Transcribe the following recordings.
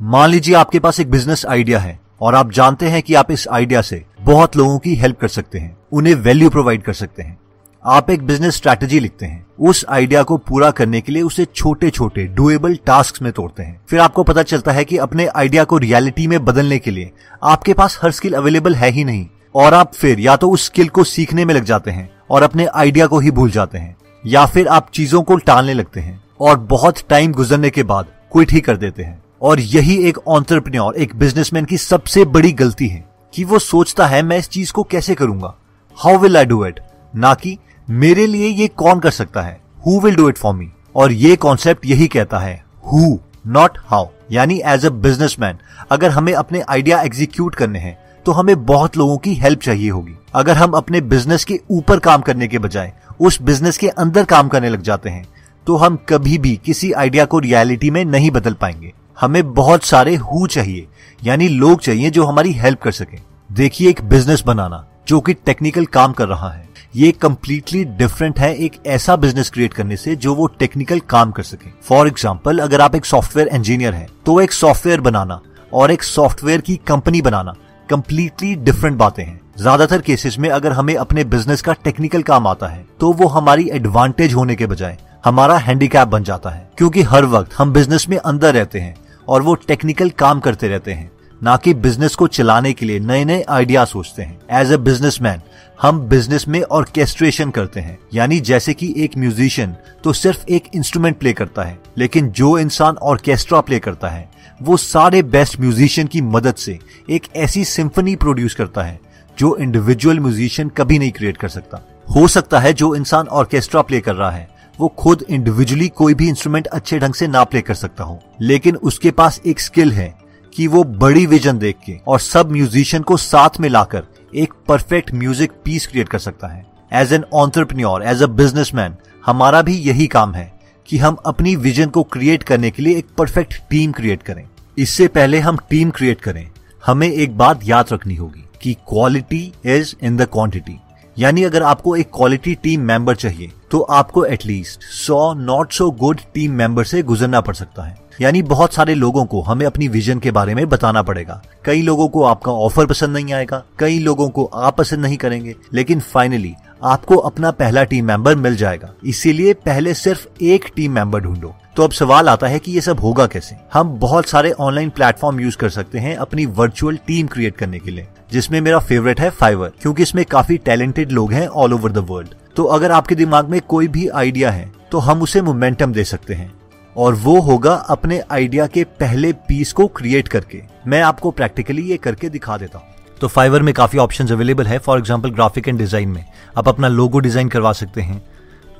मान लीजिए आपके पास एक बिज़नेस आइडिया है और आप जानते हैं कि आप इस आइडिया से बहुत लोगों की हेल्प कर सकते हैं, उन्हें वैल्यू प्रोवाइड कर सकते हैं। आप एक बिज़नेस स्ट्रैटेजी लिखते हैं, उस आइडिया को पूरा करने के लिए उसे छोटे छोटे डुएबल टास्क में तोड़ते हैं। फिर आपको पता चलता है कि अपने आइडिया को रियलिटी में बदलने के लिए आपके पास हर स्किल अवेलेबल है ही नहीं और आप फिर या तो उस स्किल को सीखने में लग जाते हैं और अपने आइडिया को ही भूल जाते हैं, या फिर आप चीज़ों को टालने लगते हैं और बहुत टाइम गुजरने के बाद क्विट ही कर देते हैं। और यही एक ऑन्टरप्रन्योर एक बिजनेसमैन की सबसे बड़ी गलती है कि वो सोचता है, मैं इस चीज़ को कैसे करूँगा? How will I do it ना कि, मेरे लिए ये कौन कर सकता है? Who will do it for me और ये कॉन्सेप्ट यही कहता है हु नॉट हाउ यानी एज अ बिजनेसमैन अगर हमें अपने आइडिया एग्जीक्यूट करने हैं तो हमें बहुत लोगों की हेल्प चाहिए होगी। अगर हम अपने बिज़नेस के ऊपर काम करने के बजाय उस बिज़नेस के अंदर काम करने लग जाते हैं तो हम कभी भी किसी आइडिया को रियलिटी में नहीं बदल पाएँगे। हमें बहुत सारे हु चाहिए, यानी लोग चाहिए जो हमारी हेल्प कर सके। देखिए एक बिज़नेस बनाना, जो कि टेक्निकल काम कर रहा है। ये कम्प्लीटली डिफरेंट है एक ऐसा बिज़नेस क्रिएट करने से जो वो टेक्निकल काम कर सके। फॉर एग्ज़ाम्पल अगर आप एक सॉफ्टवेयर इंजीनियर है तो एक सॉफ्टवेयर बनाना और एक सॉफ्टवेयर की कंपनी बनाना कम्प्लीटली डिफरेंट बातें हैं। ज़्यादातर केसेस में अगर हमें अपने बिज़नेस का टेक्निकल काम आता है तो वो हमारी एडवांटेज होने के बजाय हमारा हैंडीकैप बन जाता है। क्योंकि हर वक्त हम बिज़नेस में अंदर रहते हैं और वो टेक्निकल काम करते रहते हैं, ना कि बिज़नेस को चलाने के लिए नए नए आइडिया सोचते हैं। एज ए बिजनेसमैन हम बिज़नेस में ऑर्केस्ट्रेशन करते हैं। यानी जैसे कि एक म्यूजिशियन तो सिर्फ़ एक इंस्ट्रूमेंट प्ले करता है, लेकिन जो इंसान ऑर्केस्ट्रा प्ले करता है, वो सारे बेस्ट म्यूजिशियन की मदद से एक ऐसी सिंफनी प्रोड्यूस करता है, जो इंडिविजुअल म्यूजिशियन कभी नहीं क्रिएट कर सकता। हो सकता है जो इंसान ऑर्केस्ट्रा प्ले कर रहा है वो खुद इंडिविजुअली कोई भी इंस्ट्रूमेंट अच्छे ढंग से ना प्ले कर सकता हो। लेकिन उसके पास एक स्किल है कि वो बड़ी विजन देख के और सब म्यूजिशियन को साथ में लाकर एक परफेक्ट म्यूज़िक पीस क्रिएट कर सकता है। As an entrepreneur as a businessman हमारा भी यही काम है कि हम अपनी विजन को क्रिएट करने के लिए एक परफेक्ट टीम क्रिएट करें। इससे पहले हम टीम क्रिएट करें। हमें एक बात याद रखनी होगी कि quality is in the quantity यानी अगर आपको एक क्वालिटी टीम मेंबर चाहिए तो आपको एटलीस्ट सौ not so good team member से गुजरना पड़ सकता है। यानी बहुत सारे लोगों को हमें अपनी विजन के बारे में बताना पड़ेगा। कई लोगों को आपका ऑफ़र पसंद नहीं आएगा, कई लोगों को आप पसंद नहीं करेंगे, लेकिन फाइनली आपको अपना पहला टीम मेंबर मिल जाएगा। इसीलिए पहले सिर्फ़ एक टीम मेंबर ढूंढो। तो अब सवाल आता है कि ये सब होगा कैसे? हम बहुत सारे ऑनलाइन प्लेटफॉर्म यूज़ कर सकते हैं अपनी वर्चुअल टीम क्रिएट करने के लिए। जिसमें मेरा फेवरेट है फाइवर क्योंकि इसमें काफ़ी टैलेंटेड लोग हैं ऑल ओवर द वर्ल्ड तो अगर आपके दिमाग में कोई भी आइडिया है तो हम उसे मोमेंटम दे सकते हैं। और वो होगा अपने आइडिया के पहले पीस को क्रिएट करके। मैं आपको प्रैक्टिकली ये करके दिखा देता हूँ। तो फाइवर में काफ़ी ऑप्शंस अवेलेबल है। For example graphic and design में। आप अपना लोगो डिज़ाइन करवा सकते हैं।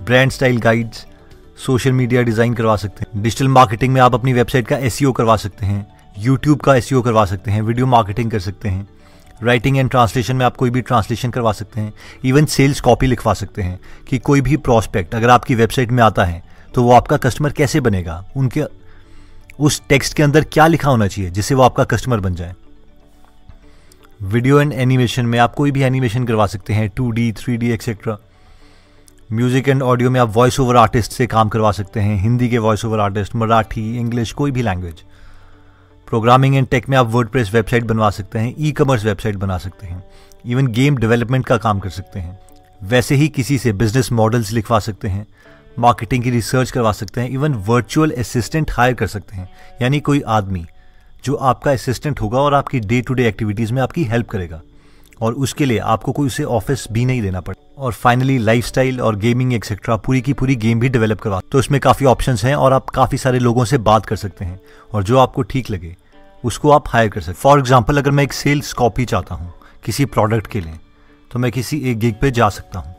Brand style guides social media design करवा सकते हैं। डिजिटल मार्केटिंग में आप अपनी वेबसाइट का एस करवा सकते हैं। यूट्यूब का एस करवा सकते हैं। वीडियो मार्केटिंग कर सकते हैं। राइटिंग एंड ट्रांसलेशन में आप कोई भी ट्रांसलेशन करवा सकते हैं इवन सेल्स कॉपी लिखवा सकते हैं, कि कोई भी प्रोस्पेक्ट अगर आपकी वेबसाइट में आता है तो वो आपका कस्टमर कैसे बनेगा? उनके, उस टेक्स्ट के अंदर क्या लिखा होना चाहिए, जिससे वो आपका कस्टमर बन जाए? वीडियो एंड एनिमेशन में आप कोई भी एनिमेशन करवा सकते हैं two D three D etcetera music and audio में आप वॉइस ओवर आर्टिस्ट से काम करवा सकते हैं, हिंदी के voice over artist Marathi English कोई भी लैंग्वेज प्रोग्रामिंग एंड टेक में आप वर्ड वेबसाइट बनवा सकते हैं ई कॉमर्स वेबसाइट बना सकते हैं इवन गेम डेवलपमेंट का काम कर सकते हैं। वैसे ही किसी से बिज़नेस मॉडल्स लिखवा सकते हैं मार्केटिंग की रिसर्च करवा सकते हैं इवन वर्चुअल असिस्टेंट हायर कर सकते हैं। यानी कोई आदमी जो आपका असिस्टेंट होगा और आपकी डे टू डे एक्टिविटीज़ में आपकी हेल्प करेगा, और उसके लिए आपको कोई उसे ऑफ़िस भी नहीं देना पड़े और फाइनली लाइफस्टाइल और गेमिंग एक्सेट्रा पूरी की पूरी गेम भी डेवलप करवा तो इसमें काफ़ी ऑप्शंस हैं और आप काफ़ी सारे लोगों से बात कर सकते हैं और जो आपको ठीक लगे, उसको आप हायर कर सकते फॉर एग्ज़ाम्पल अगर मैं एक सेल्स कॉपी चाहता हूँ, किसी प्रोडक्ट के लिए तो मैं किसी एक गिग पे जा सकता हूँ।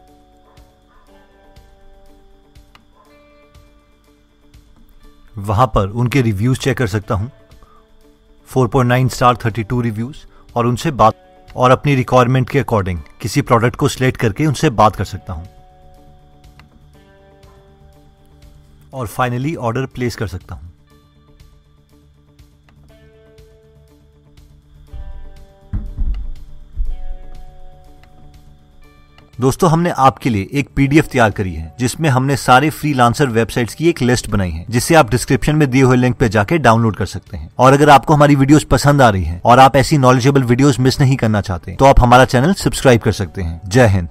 वहाँ पर उनके रिव्यूज़ चेक कर सकता हूँ। 4.9 स्टार 32 रिव्यूज़ और उनसे बात और अपनी रिक्वायरमेंट के अकॉर्डिंग किसी प्रोडक्ट को सिलेक्ट करके उनसे बात कर सकता हूँ। और फाइनली ऑर्डर प्लेस कर सकता हूँ। दोस्तों, हमने आपके लिए एक पीडीएफ तैयार करी है, जिसमें हमने सारे फ्री लांसर वेबसाइट्स की एक लिस्ट बनाई है, जिसे आप डिस्क्रिप्शन में दिए हुए लिंक पे जाके डाउनलोड कर सकते हैं। और अगर आपको हमारी वीडियोस पसंद आ रही हैं और आप ऐसी नॉलेजेबल वीडियोस मिस नहीं करना चाहते तो आप हमारा चैनल सब्सक्राइब कर सकते हैं। जय हिंद।